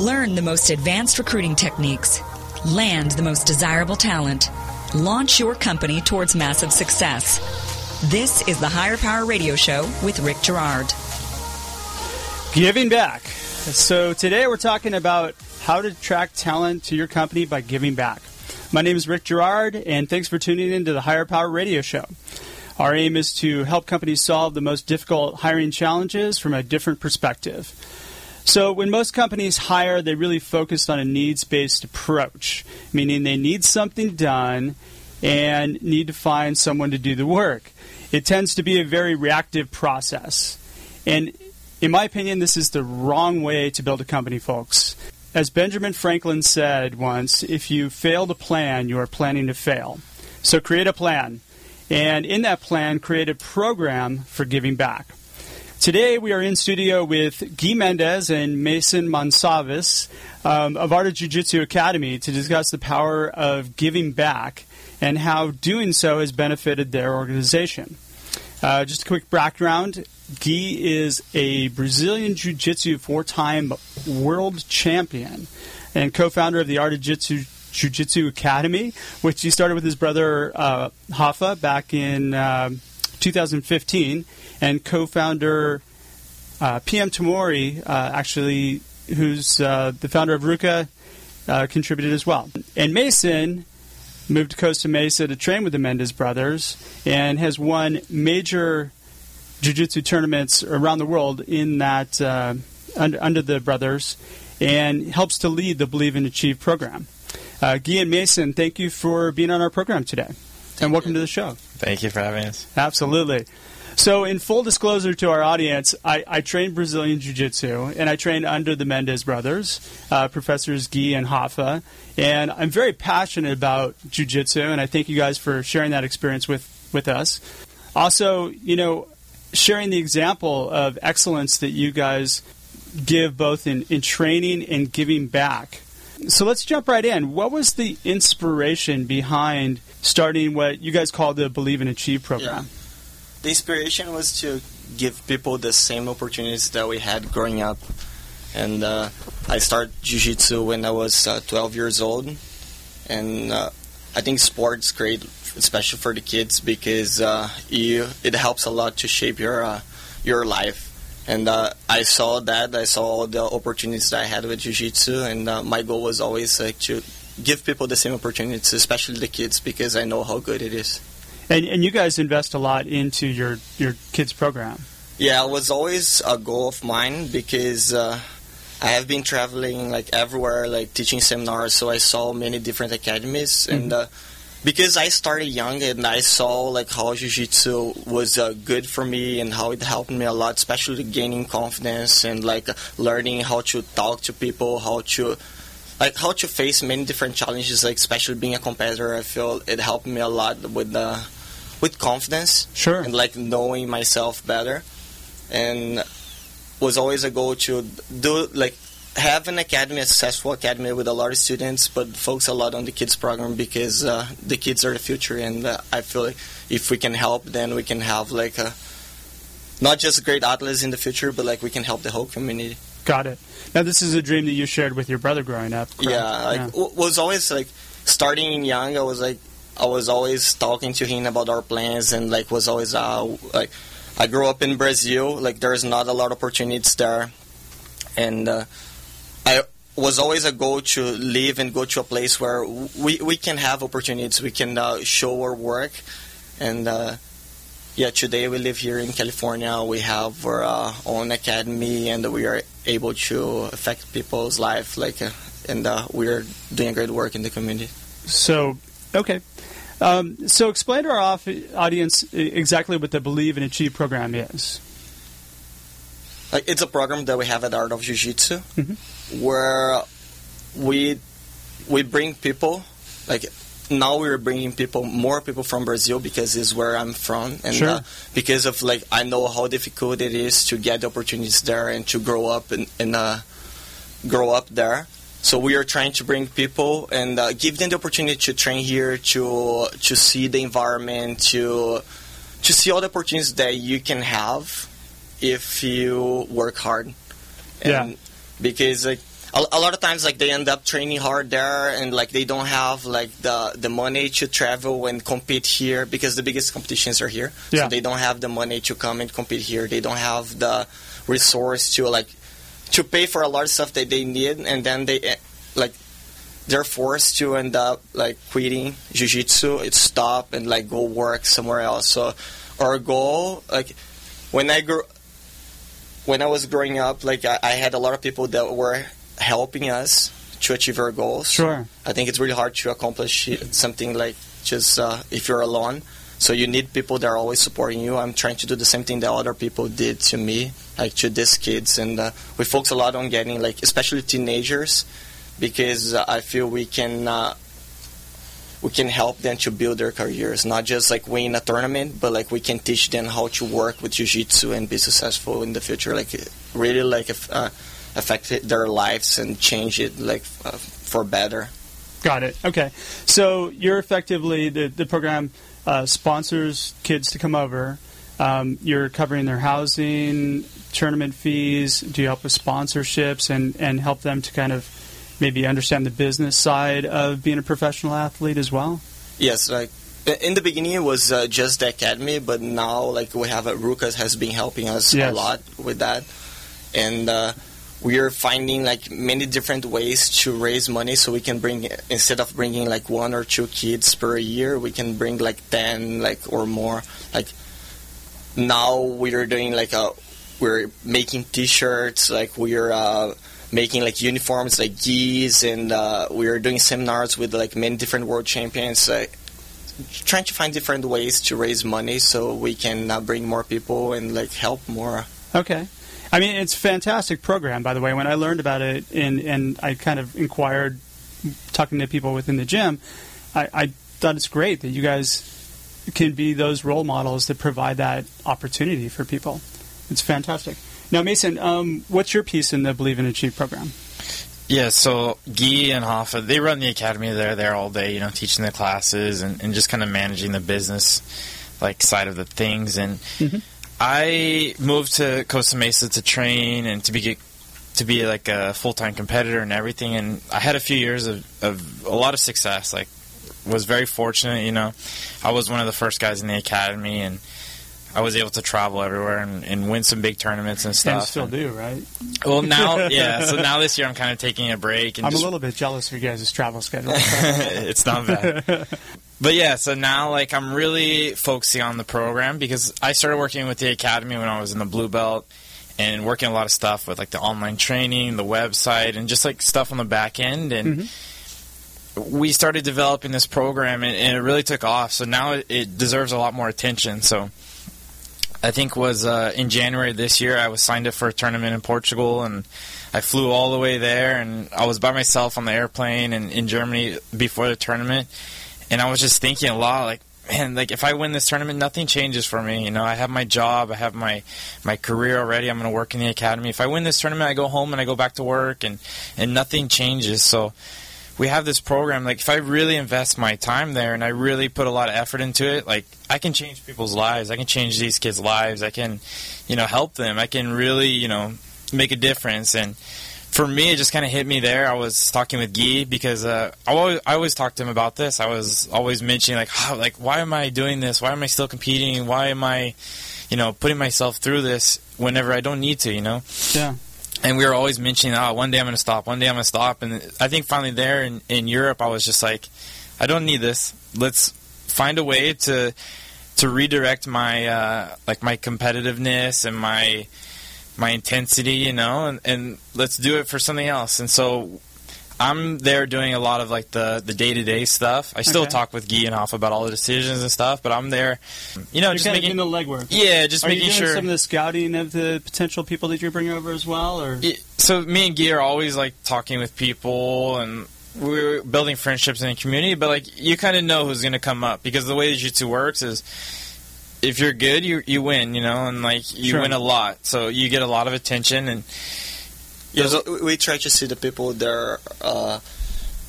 Learn the most advanced recruiting techniques. Land the most desirable talent. Launch your company towards massive success. This is the Hire Power Radio Show with Rick Girard. Giving back. So today we're talking about how to attract talent to your company by giving back. My name is Rick Girard, and thanks for tuning in to the Hire Power Radio Show. Our aim is to help companies solve the most difficult hiring challenges from a different perspective. So, when most companies hire, they really focus on a needs based approach, meaning they need something done and need to find someone to do the work. It tends to be a very reactive process. And in my opinion, this is the wrong way to build a company, folks. As Benjamin Franklin said once, if you fail to plan, you are planning to fail. So create a plan. And in that plan, create a program for giving back. Today we are in studio with Guy Mendes and Mason Monsalvis um, of Art of Jiu Jitsu Academy to discuss the power of giving back and how doing so has benefited their organization. Uh, just a quick background Guy is a Brazilian Jiu Jitsu four time world champion and co founder of the Art of Jiu Jitsu Academy, which he started with his brother uh, Rafa back in uh, 2015, and co founder uh, PM Tenore, uh, actually, who's uh, the founder of RVCA, uh, contributed as well. And Mason moved to Costa Mesa to train with the Mendes brothers and has won major jiu-jitsu tournaments around the world in that uh, under, under, the brothers and helps to lead the Believe and Achieve program. Uh, Guy and Mason, thank you for being on our program today. And welcome to the show. Thank you for having us. Absolutely. So, in full disclosure to our audience, I, I trained Brazilian Jiu Jitsu and I trained under the Mendes brothers, uh, Professors Guy and Rafa. And I'm very passionate about Jiu Jitsu, and I thank you guys for sharing that experience with, with us. Also, you know, sharing the example of excellence that you guys give both in, in training and giving back. So let's jump right in. What was the inspiration behind starting what you guys call the Believe and Achieve program? Yeah. The inspiration was to give people the same opportunities that we had growing up. And uh, I started Jiu Jitsu when I was uh, 12 years old. And uh, I think sports great especially for the kids, because uh, you it helps a lot to shape your uh, your life. And uh, I saw that I saw all the opportunities that I had with jiu-jitsu, and uh, my goal was always to give people the same opportunities, especially the kids, because I know how good it is. And, and you guys invest a lot into your your kids program. Yeah, it was always a goal of mine because uh, I have been traveling like everywhere, like teaching seminars. So I saw many different academies, mm-hmm. and uh, because I started young and I saw like how jiu-jitsu was uh, good for me and how it helped me a lot, especially gaining confidence and like learning how to talk to people, how to like how to face many different challenges, like especially being a competitor. I feel it helped me a lot with uh, with confidence, sure, and like knowing myself better, and was always a goal to do like have an academy, a successful academy with a lot of students, but focus a lot on the kids program because uh, the kids are the future, and uh, I feel like if we can help, then we can have like a not just great athletes in the future, but like we can help the whole community. Got it. Now, this is a dream that you shared with your brother growing up. Correct? Yeah, like yeah. W- was always like starting young. I was like I was always talking to him about our plans, and like was always uh, like I grew up in Brazil. Like there's not a lot of opportunities there, and uh, I was always a goal to live and go to a place where we, we can have opportunities, we can uh, show our work. And uh, yeah, today we live here in California. We have our uh, own academy, and we are able to affect people's life. Like, uh, and uh, we are doing great work in the community. So, okay. Um, so, explain to our audience exactly what the Believe and Achieve program is. It's a program that we have at Art of Jiu Jitsu. Mm-hmm where we we bring people like now we're bringing people more people from Brazil because it's where I'm from and sure. uh, because of like I know how difficult it is to get the opportunities there and to grow up and, and uh, grow up there. So we are trying to bring people and uh, give them the opportunity to train here, to to see the environment, to to see all the opportunities that you can have if you work hard. And yeah because like a, a lot of times like they end up training hard there and like they don't have like the the money to travel and compete here because the biggest competitions are here. Yeah. so they don't have the money to come and compete here. They don't have the resource to like to pay for a lot of stuff that they need and then they eh, like they're forced to end up like quitting jiu-jitsu it stop and like go work somewhere else. So our goal like when i grew when i was growing up like i, I had a lot of people that were helping us to achieve our goals. Sure. i think it's really hard to accomplish something like just uh, if you're alone. So you need people that are always supporting you. I'm trying to do the same thing that other people did to me like to these kids. And uh, we focus a lot on getting like especially teenagers because uh, I feel we can uh, we can help them to build their careers, not just like win a tournament, but like we can teach them how to work with jiu-jitsu and be successful in the future. Like really like if, affect their lives and change it like uh, for better. Got it. Okay. So you're effectively the the program uh, sponsors kids to come over. Um, you're covering their housing, tournament fees. Do you help with sponsorships and and help them to kind of maybe understand the business side of being a professional athlete as well? Yes, like in the beginning it was uh, just the academy, but now like we have uh, Rukas has been helping us Yes. a lot with that, and uh, we are finding like many different ways to raise money so we can bring instead of bringing like one or two kids per year, we can bring like ten like or more. Like now we are doing like a we're making T-shirts, like we're. Uh, making like uniforms like gis and uh, we are doing seminars with like many different world champions trying to find different ways to raise money so we can uh, bring more people and like help more Okay. I mean, it's a fantastic program, by the way. When I learned about it and, and I kind of inquired, talking to people within the gym, I, I thought it's great that you guys can be those role models that provide that opportunity for people. It's fantastic. Now, Mason, um, what's your piece in the Believe and Achieve program? Yeah, so Guy and Rafa, they run the academy. They're there all day, you know, teaching the classes and, and just kind of managing the business like side of the things. And Mhm. I moved to Costa Mesa to train and to be to be like a full time competitor and everything. And I had a few years of, of a lot of success. Like, was very fortunate. You know, I was one of the first guys in the academy and. I was able to travel everywhere and, and win some big tournaments and And stuff. you still And- do, right? Well, now, yeah. So now this year, I'm kind of taking a break and I'm a little bit jealous of your guys' travel schedule. it's not bad. But yeah, so now like I'm really focusing on the program because I started working with the academy when I was in the blue belt and working a lot of stuff with like the online training, the website, and just like stuff on the back end. And we started developing this program, and, and it really took off. So now it, it deserves a lot more attention. So. I think was uh, in January this year. I was signed up for a tournament in Portugal, and I flew all the way there. And I was by myself on the airplane and in Germany before the tournament. And I was just thinking a lot, like, man, like if I win this tournament, nothing changes for me. You know, I have my job, I have my my career already. I'm going to work in the academy. If I win this tournament, I go home and I go back to work, and and nothing changes. So we have this program. Like, if I really invest my time there and I really put a lot of effort into it, like I can change people's lives. I can change these kids' lives. I can, you know, help them. I can really, you know, make a difference. And for me, it just kind of hit me there. I was talking with Guy because uh, I always I always talk to him about this. I was always mentioning like, how, like why am I doing this? Why am I still competing? Why am I, you know, putting myself through this whenever I don't need to? You know. yeah. And we were always mentioning, oh, one day I'm going to stop. One day I'm going to stop. And I think finally there in, in Europe, I was just like, I don't need this. Let's find a way to to redirect my uh, like my competitiveness and my my intensity, you know, and, and let's do it for something else. And so I'm there doing a lot of like the the day to day stuff. I still Okay. talk with Guy and off about all the decisions and stuff, but I'm there, you know, You're just kind of making doing the legwork. yeah, just Are you making doing sure some of the scouting of the potential people that you bring over as well, or Yeah, so me and Guy are always like talking with people and we're building friendships in the community, but like you kind of know who's going to come up because the way Jiu-Jitsu works is if you're good, you you win, you know, and like you Sure. win a lot, so you get a lot of attention and yeah so we- we try to see the people that are uh,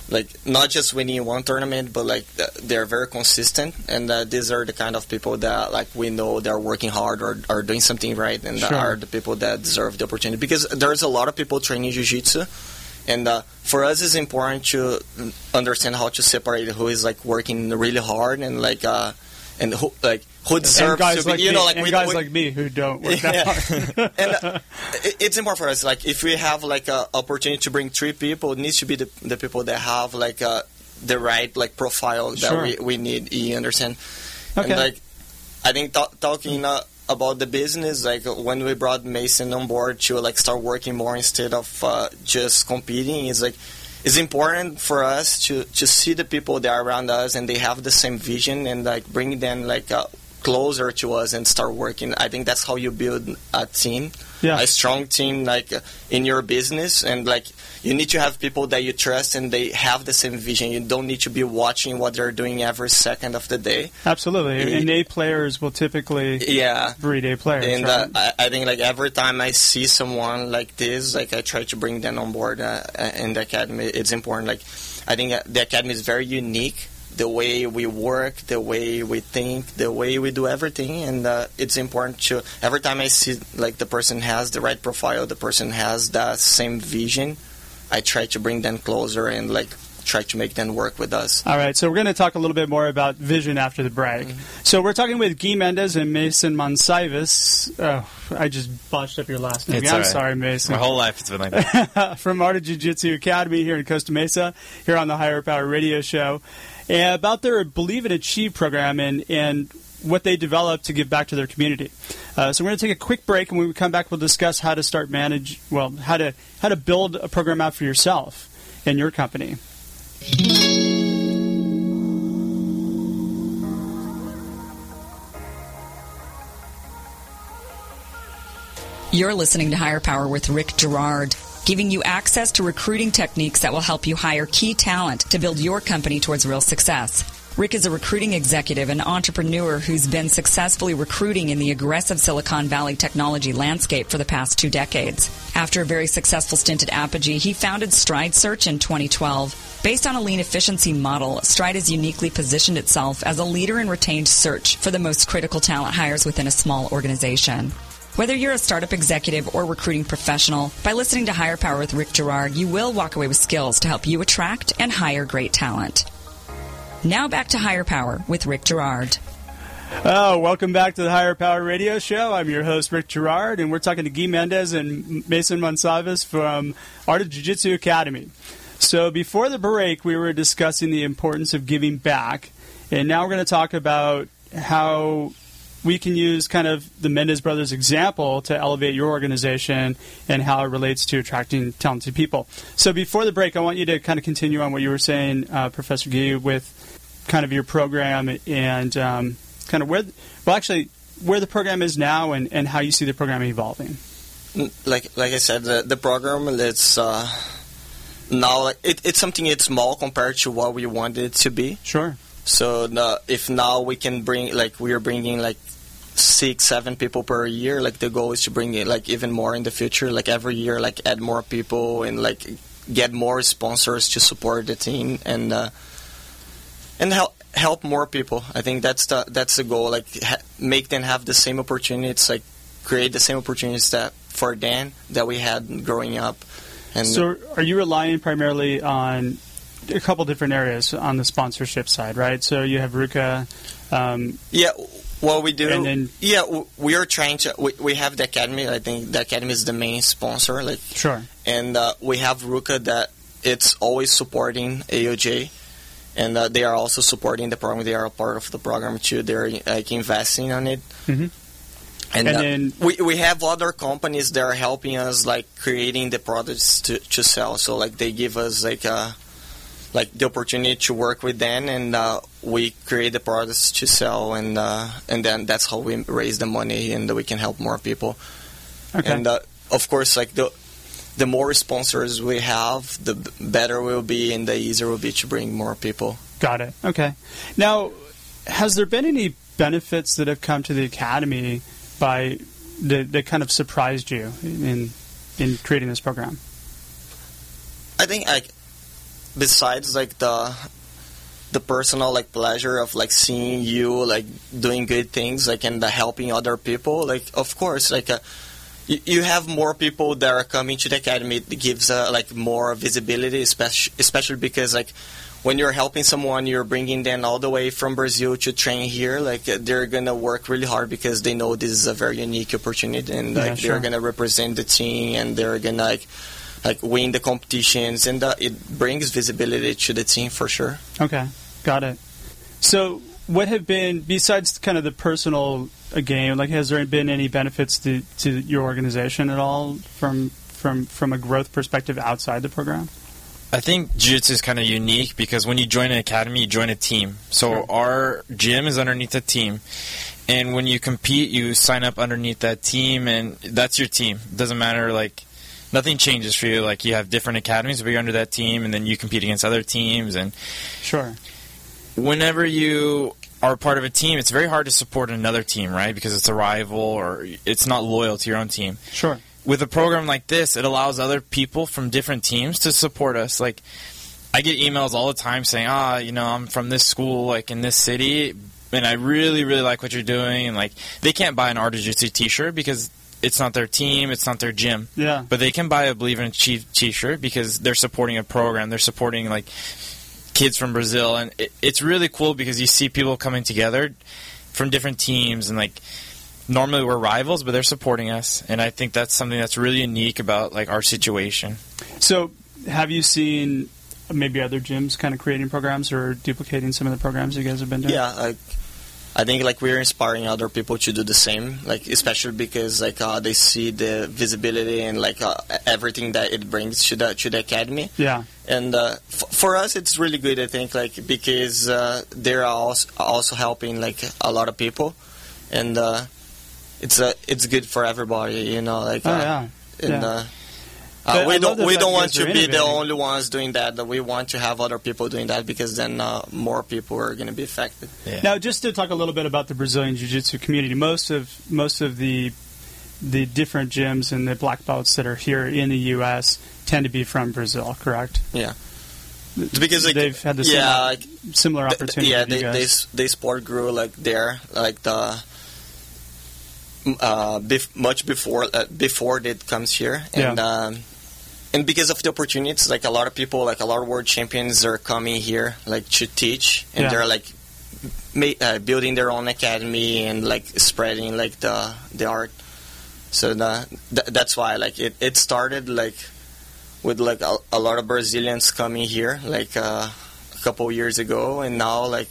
like not just winning one tournament but like they're very consistent and uh, these are the kind of people that like we know they're working hard or are doing something right and that Sure. are the people that deserve the opportunity because there's a lot of people training jiu-jitsu and uh, for us it's important to understand how to separate who is like working really hard and like uh, and who like who deserves and guys to be like you know like we, guys we- like me who don't work that Yeah. hard. and uh, it- it's important for us. Like if we have like a opportunity to bring three people, it needs to be the, the people that have like uh, the right like profile that Sure. we, we need. You understand? Okay. And like I think ta- talking uh, about the business, like when we brought Mason on board to like start working more instead of uh, just competing, is like it's important for us to to see the people that are around us and they have the same vision and like bring them like uh, closer to us and start working. I think that's how you build a team, Yeah. a strong team like uh, in your business and like you need to have people that you trust and they have the same vision. You don't need to be watching what they're doing every second of the day. Absolutely. And A players will typically Yeah. breed A players. And right? uh, I, I think like every time I see someone like this, like I try to bring them on board uh, in the academy. It's important. Like I think uh, the academy is very unique. The way we work, the way we think, the way we do everything, and uh, it's important to. Every time I see like the person has the right profile, the person has the same vision, I try to bring them closer and like try to make them work with us. All right, so we're going to talk a little bit more about vision after the break. Mm-hmm. So we're talking with Guy Mendes and Mason Monsivas. Oh, I just botched up your last name. It's I'm all right. sorry, Mason. My whole life it's been like that. From Art of Jiu Jitsu Academy here in Costa Mesa, here on the Hire Power Radio Show, and about their Believe and Achieve program and, and what they develop to give back to their community. Uh, so we're going to take a quick break, and when we come back, we'll discuss how to start manage well how to how to build a program out for yourself and your company. You're listening to Hire Power with Rick Girard, giving you access to recruiting techniques that will help you hire key talent to build your company towards real success. Rick is a recruiting executive and entrepreneur who's been successfully recruiting in the aggressive Silicon Valley technology landscape for the past two decades. After a very successful stint at Apogee, he founded Stride Search in 2012. Based on a lean efficiency model, Stride has uniquely positioned itself as a leader in retained search for the most critical talent hires within a small organization. Whether you're a startup executive or recruiting professional, by listening to Hire Power with Rick Girard, you will walk away with skills to help you attract and hire great talent. Now back to Hire Power with Rick Girard. Oh, welcome back to the Hire Power Radio Show. I'm your host, Rick Girard, and we're talking to Guy Mendes and Mason Monsalves from Art of Jiu Jitsu Academy. So, before the break, we were discussing the importance of giving back, and now we're going to talk about how we can use kind of the Mendes brothers example to elevate your organization and how it relates to attracting talented people. So, before the break, I want you to kind of continue on what you were saying, uh, Professor Guy, with kind of your program and um, kind of where, well, actually, where the program is now and, and how you see the program evolving. like like I said, the, the program it's uh, now like, it, it's something it's small compared to what we wanted it to be. Sure. So if now we can bring like we are bringing like six seven people per year, like the goal is to bring it like even more in the future. Like every year, like add more people and like get more sponsors to support the team and uh, and help help more people. I think that's the that's the goal. Like ha- make them have the same opportunities. Like create the same opportunities that for Dan that we had growing up. And So, are you relying primarily on a couple different areas on the sponsorship side, right? So, you have RVCA. Um, Yeah, what we do. Then- yeah, we are trying to. We, we have the academy. I think the academy is the main sponsor. Like, sure. and uh, we have RVCA that it's always supporting AOJ, and uh, they are also supporting the program. They are a part of the program too. They're like investing on it. Mhm. And, And uh, then- we we have other companies that are helping us like creating the products to, to sell. So like they give us like uh like the opportunity to work with them, and uh, we create the products to sell, and uh, and then that's how we raise the money, and we can help more people. Okay. And uh, of course, like the the more sponsors we have, the better we'll be, and the easier it will be to bring more people. Got it. Okay. Now, has there been any benefits that have come to the academy by that, that kind of surprised you in in creating this program? I think like besides like the the personal like pleasure of like seeing you like doing good things like and the helping other people like of course like uh, you, you have more people that are coming to the academy. It gives uh, like more visibility, especially especially because like when you're helping someone, you're bringing them all the way from Brazil to train here. Like uh, they're gonna work really hard because they know this is a very unique opportunity, and Yeah, like sure. they're gonna represent the team, and they're gonna like like win the competitions, and uh, it brings visibility to the team for sure. Okay, got it. So, what have been besides kind of the personal uh, game? Like, has there been any benefits to, to your organization at all from from from a growth perspective outside the program? I think jiu-jitsu is kind of unique because when you join an academy, you join a team. So Sure. our gym is underneath a team. And when you compete, you sign up underneath that team and that's your team. doesn't matter like nothing changes for you. Like you have different academies, but you're under that team and then you compete against other teams and Sure. whenever you are part of a team, it's very hard to support another team, right? Because it's a rival or it's not loyal to your own team Sure. with a program like this, it allows other people from different teams to support us. Like, I get emails all the time saying, "Ah, you know, I'm from this school, like in this city, and I really, really like what you're doing." And like, they can't buy an Art of Jiu-Jitsu T-shirt because it's not their team, it's not their gym. Yeah. But they can buy a Believe and Achieve T-shirt because they're supporting a program. They're supporting like kids from Brazil, and it, it's really cool because you see people coming together from different teams, and like normally we're rivals, but they're supporting us, and I think that's something that's really unique about like our situation. So, have you seen maybe other gyms kind of creating programs or duplicating some of the programs you guys have been doing? Yeah, like I think like we're inspiring other people to do the same. Like especially because like uh, they see the visibility and like uh, everything that it brings to the to the academy. Yeah. And uh, f- for us, it's really good. I think like because uh, they're also also helping like a lot of people, and uh, it's uh, it's good for everybody. You know, like Oh uh, yeah. and. Yeah. Uh, But I we don't we don't want to be the only ones doing that. that We want to have other people doing that because then uh, more people are going to be affected. Now, just to talk a little bit about the Brazilian Jiu-Jitsu community, most of most of the the different gyms and the black belts that are here in the U.S. tend to be from Brazil, correct? Yeah, because like They've had the same yeah, op- like, Similar th- opportunity. yeah, to you they, they they sport grew like there, like the uh, bef- much before uh, before it comes here, and Yeah. um, and because of the opportunities, like a lot of people, like a lot of world champions are coming here, like to teach, and Yeah. they're like ma- uh, building their own academy and like spreading like the the art. So the, th- that's why like it, it started like with like a, a lot of Brazilians coming here like uh, a couple years ago, and now like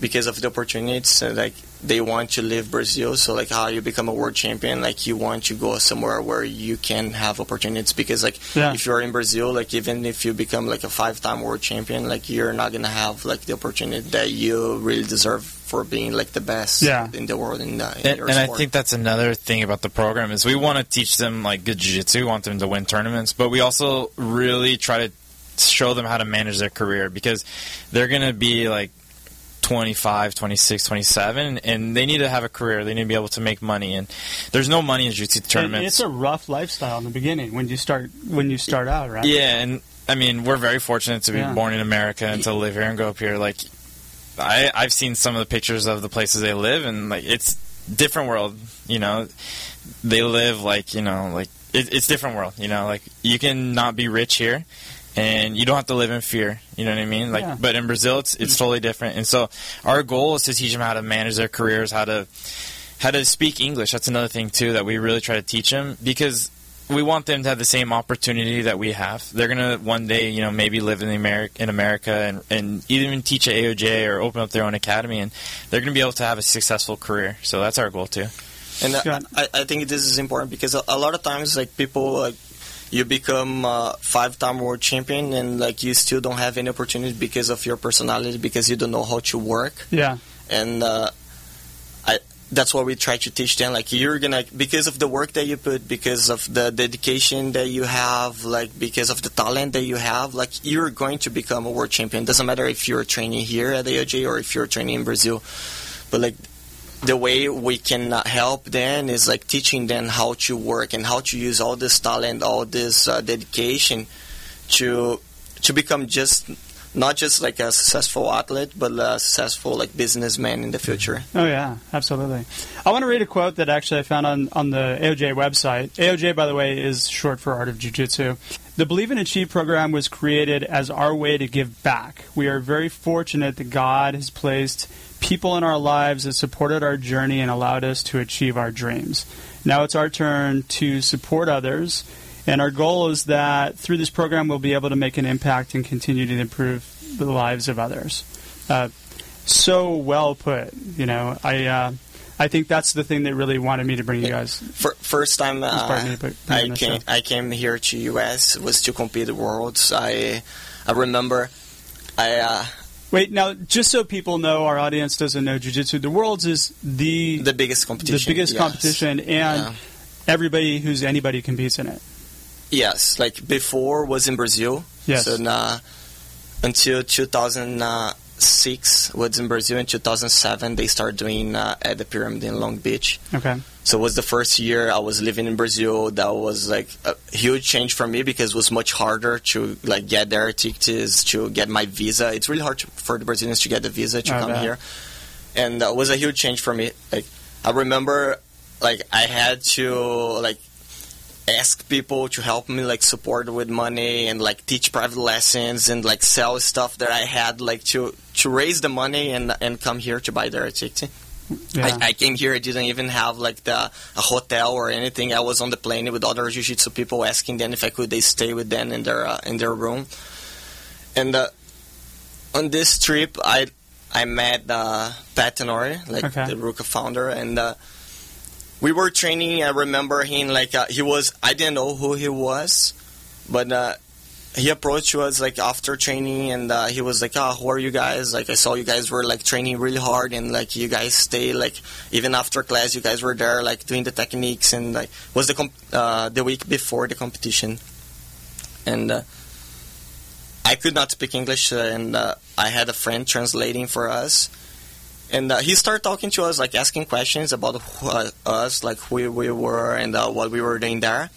because of the opportunities, uh, like they want to leave Brazil. So like how you become a world champion, like you want to go somewhere where you can have opportunities because like Yeah. if you're in Brazil, like even if you become like a five-time world champion, like you're not gonna have like the opportunity that you really deserve for being like the best Yeah. in the world in, uh, in And, your and I think that's another thing about the program is we want to teach them like good jiu-jitsu, we want them to win tournaments, but we also really try to show them how to manage their career because they're going to be like 25, 26, 27 and they need to have a career. They need to be able to make money and there's no money in jiu-jitsu tournaments. it's a rough lifestyle in the beginning when you start when you start out, right? Yeah, and I mean, we're very fortunate to be Yeah. born in America and to live here and grow up here. Like, I I've seen some of the pictures of the places they live, and like it's different world. You know, they live like you know like it, it's different world. You know, like you can not be rich here. And you don't have to live in fear, you know what I mean? Like, Yeah. but in Brazil, it's it's totally different. And so, our goal is to teach them how to manage their careers, how to how to speak English. That's another thing too that we really try to teach them because we want them to have the same opportunity that we have. They're gonna one day, you know, maybe live in the Ameri- in America and and even teach at AOJ or open up their own academy, and they're gonna be able to have a successful career. So that's our goal too. And uh, I, I think this is important because a, a lot of times, like people, like you become uh, five-time world champion, and like you still don't have any opportunity because of your personality, because you don't know how to work. Yeah. And uh, I, that's what we try to teach them. Like you're gonna, because of the work that you put, because of the dedication that you have, like because of the talent that you have, like you're going to become a world champion. Doesn't matter if you're training here at AOJ or if you're training in Brazil, but like the way we can help them is like teaching them how to work and how to use all this talent, all this uh, dedication to to become just not just like a successful athlete, but a successful like businessman in the future. Oh yeah, absolutely. I want to read a quote that actually I found on on the AOJ website. AOJ, by the way, is short for Art of Jiu-Jitsu. The Believe and Achieve program was created as our way to give back. We are very fortunate that God has placed people in our lives that supported our journey and allowed us to achieve our dreams. Now it's our turn to support others and our goal is that through this program, we'll be able to make an impact and continue to improve the lives of others. Uh, so well put. You know, I uh, I think that's the thing that really wanted me to bring you guys. For, first time uh, I came. I came here to US was to compete at Worlds. I I remember I uh, Wait, now just so people know, our audience doesn't know Jiu-Jitsu. The Worlds is the the biggest competition. the biggest yes. competition, and Yeah. everybody who's anybody competes in it. Yes, like before was in Brazil. Yes. So uh, until 2006 was in Brazil. In 2007 they started doing uh, at the Pyramid in Long Beach. Okay. So it was the first year I was living in Brazil. That was like a huge change for me because it was much harder to like get their tickets, to get my visa. It's really hard to, for the Brazilians to get the visa to I come bet. here, and that was a huge change for me. Like I remember, like I had to like ask people to help me like support with money and like teach private lessons and like sell stuff that I had like to to raise the money and and come here to buy their ticket. Yeah. I, I came here. I didn't even have like the a hotel or anything. I was on the plane with other jiu-jitsu people, asking them if I could they stay with them in their uh, in their room. And uh, on this trip, I I met uh, Pat Tenore, like Okay. the RVCA founder, and uh, we were training. I remember him like uh, he was. I didn't know who he was, but. Uh, he approached us like after training and uh, he was like oh who are you guys like i saw you guys were like training really hard and like you guys stay like even after class you guys were there like doing the techniques and like was the comp- uh, the week before the competition and uh, i could not speak english uh, and i had a friend translating for us and uh, he started talking to us like asking questions about uh, us like who we were and uh, what we were doing there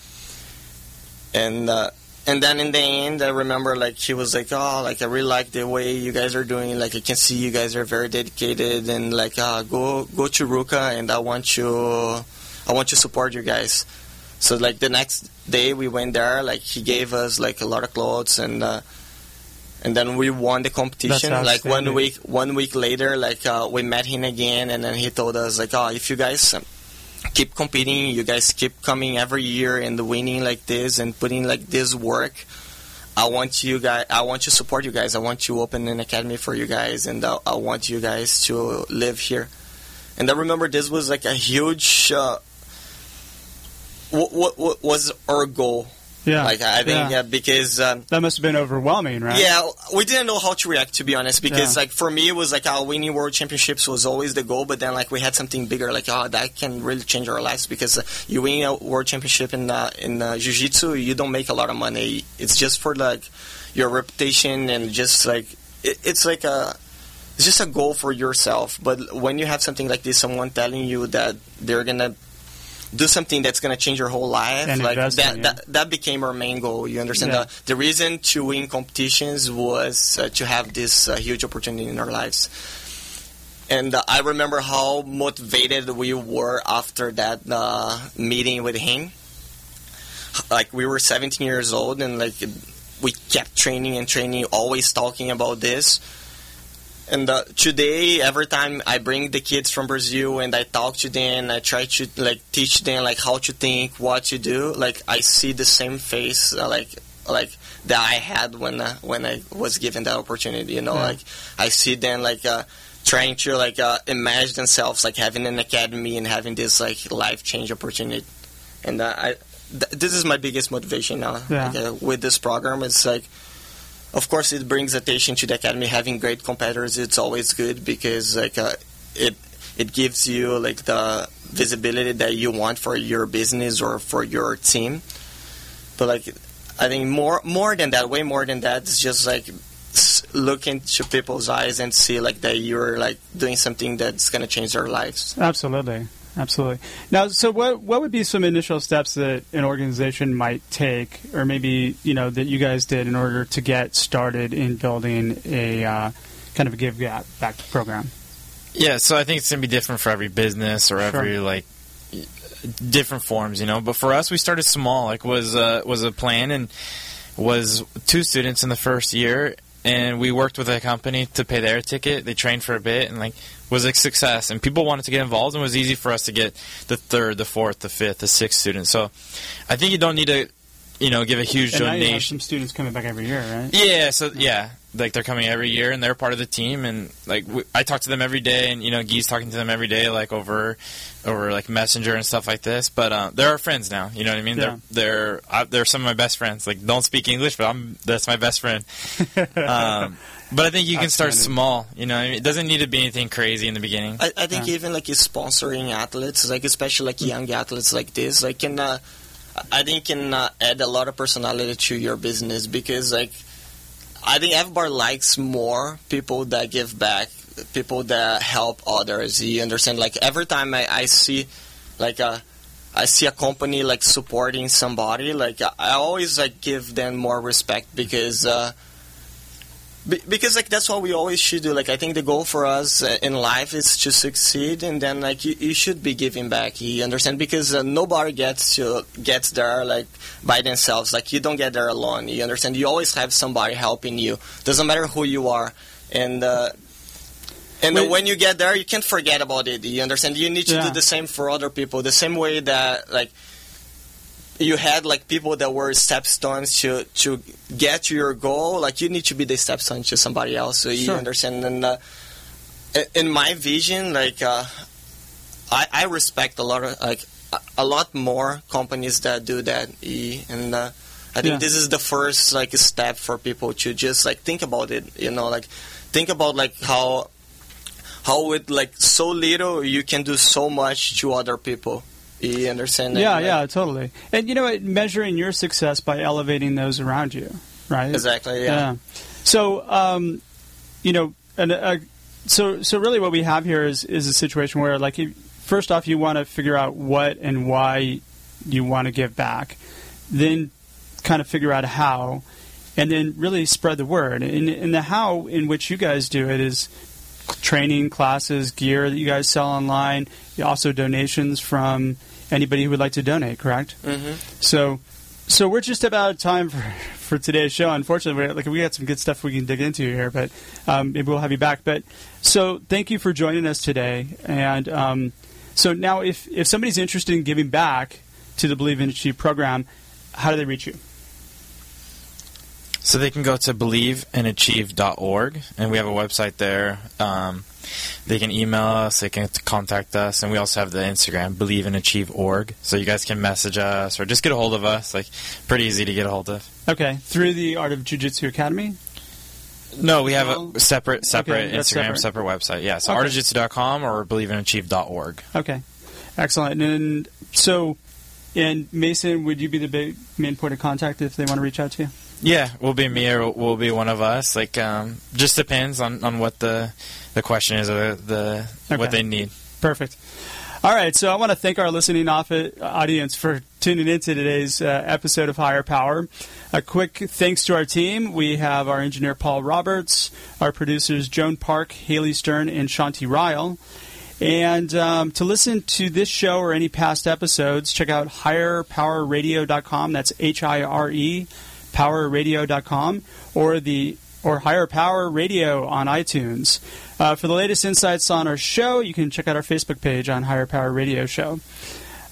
and uh, and then in the end, I remember like he was like, "Oh, like I really like the way you guys are doing. Like I can see you guys are very dedicated, and like uh, go go to RVCA, and I want you, I want to support you guys." So like the next day we went there, like he gave us like a lot of clothes, and and then we won the competition. Like one week, one week later, like uh, we met him again, and then he told us like, "Oh, if you guys." Um, keep competing. You guys keep coming every year and winning like this and putting like this work. I want you guys. I want to support you guys. I want to open an academy for you guys, and uh, I want you guys to live here. And I remember this was like a huge. Uh, what, what, what was our goal? Yeah. Like I think yeah. uh, because um, that must have been overwhelming, right? yeah, we didn't know how to react to be honest. Because Yeah. like for me, it was like our winning world championships was always the goal. But then like we had something bigger, like oh that can really change our lives because uh, you win a world championship in uh, in uh, jiu-jitsu, you don't make a lot of money. It's just for like your reputation and just like it, it's like a it's just a goal for yourself. But when you have something like this, someone telling you that they're gonna do something that's gonna change your whole life, And like that, you. that that became our main goal. You understand? Yeah. The, the reason to win competitions was uh, to have this uh, huge opportunity in our lives. And uh, I remember how motivated we were after that uh, meeting with him. Like we were 17 years old, and like we kept training and training, always talking about this. And uh, today, every time I bring the kids from Brazil and I talk to them, I try to like teach them like how to think, what to do. Like I see the same face, uh, like like that I had when uh, when I was given that opportunity. You know, Yeah. like I see them like uh, trying to like uh, imagine themselves like having an academy and having this like life change opportunity. And uh, I, th- this is my biggest motivation now Yeah. like, uh, with this program. It's like of course it brings attention to the academy. Having great competitors it's always good because like uh, it it gives you like the visibility that you want for your business or for your team. But like i think more more than that way more than that it's just like look into people's eyes and see like that you're like doing something that's going to change their lives. Absolutely. Absolutely. Now, so what what would be some initial steps that an organization might take, or maybe you know that you guys did in order to get started in building a uh, kind of a give back program? Yeah, so I think it's gonna be different for every business or every Sure. like different forms, you know. But for us, we started small. Like was uh, was a plan and was two students in the first year, and we worked with a company to pay their ticket. They trained for a bit and like was a success, and people wanted to get involved, and it was easy for us to get the third, the fourth, the fifth, the sixth student. So I think you don't need to, you know, give a huge And now you have donation. some students coming back every year, right? Yeah, so yeah, like they're coming every year and they're part of the team, and like I talk to them every day, and you know, Guy's talking to them every day, like over, over like Messenger and stuff like this. But uh, they're our friends now. You know what I mean? Yeah. They're they're uh, they're some of my best friends. Like don't speak English, but I'm that's my best friend. um, but I think you can start small. You know, what I mean? it doesn't need to be anything crazy in the beginning. I, I think Yeah. even like sponsoring athletes, like especially like young athletes like this, like can uh, I think can uh, add a lot of personality to your business because like I think everybody likes more people that give back, people that help others. You understand? Like every time I, I see like a I see a company like supporting somebody, like I always like give them more respect because. Uh, be- because like that's what we always should do. Like i think the goal for us uh, in life is to succeed and then like you, you should be giving back. You understand? Because uh, nobody gets to gets there like by themselves. Like you don't get there alone. You understand? You always have somebody helping you. Doesn't matter who you are. And uh, and Wait. when you get there you can't forget about it. You understand? You need to Yeah. do the same for other people. The same way that like you had like people that were stepstones to to get to your goal like you need to be the stepstone to somebody else so you Sure. understand and uh, in my vision like uh, I, I respect a lot of like a, a lot more companies that do that E, and uh, I think Yeah. this is the first like step for people to just like think about it you know like think about like how how with like so little you can do so much to other people you understand Yeah, And, like, yeah, totally. And you know, what, measuring your success by elevating those around you, right? exactly yeah. So, um, you know, and uh, so so really, what we have here is is a situation where, like, if, first off, you want to figure out what and why you want to give back, then kind of figure out how, and then really spread the word. And, and the how in which you guys do it is training, classes, gear that you guys sell online, also donations from anybody who would like to donate. Correct? hmm So, so we're just about time for, for today's show. Unfortunately, we like we got some good stuff we can dig into here, but um, maybe we'll have you back. But so, thank you for joining us today. And um, so now, if if somebody's interested in giving back to the Believe in Achieve program, how do they reach you? So they can go to believeandachieve.org, and we have a website there. Um, they can email us, they can contact us, and we also have the Instagram, believeandachieve.org. So you guys can message us or just get a hold of us. Like, pretty easy to get a hold of. Okay, through the Art of Jiu Jitsu Academy. No, we have a separate, separate okay, Instagram, separate. separate. website. Yeah, so Okay. artofjitsu.com or believeandachieve.org. Okay, excellent. And so, and Mason, would you be the big main point of contact if they want to reach out to you? Yeah, will be me or will be one of us. Like, um, just depends on, on what the the question is or the Okay. what they need. Perfect. All right, so I want to thank our listening off- audience for tuning in to today's uh, episode of Hire Power. A quick thanks to our team. We have our engineer Paul Roberts, our producers Joan Park, Haley Stern, and Shanti Ryle. And um, to listen to this show or any past episodes, check out hirepowerradio.com. That's H I R E powerradio.com or the or Hire Power Radio on iTunes. Uh, for the latest insights on our show, you can check out our Facebook page on Hire Power Radio Show.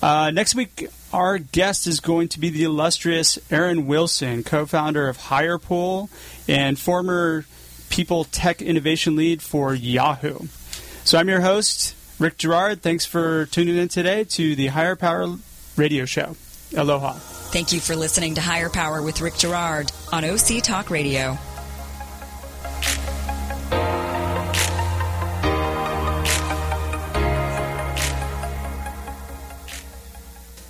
Uh, next week, our guest is going to be the illustrious Aaron Wilson, co-founder of HirePool and former People Tech Innovation Lead for Yahoo. So I'm your host, Rick Girard. Thanks for tuning in today to the Higher Power Radio Show. Aloha. Thank you for listening to Hire Power with Rick Girard on OC Talk Radio.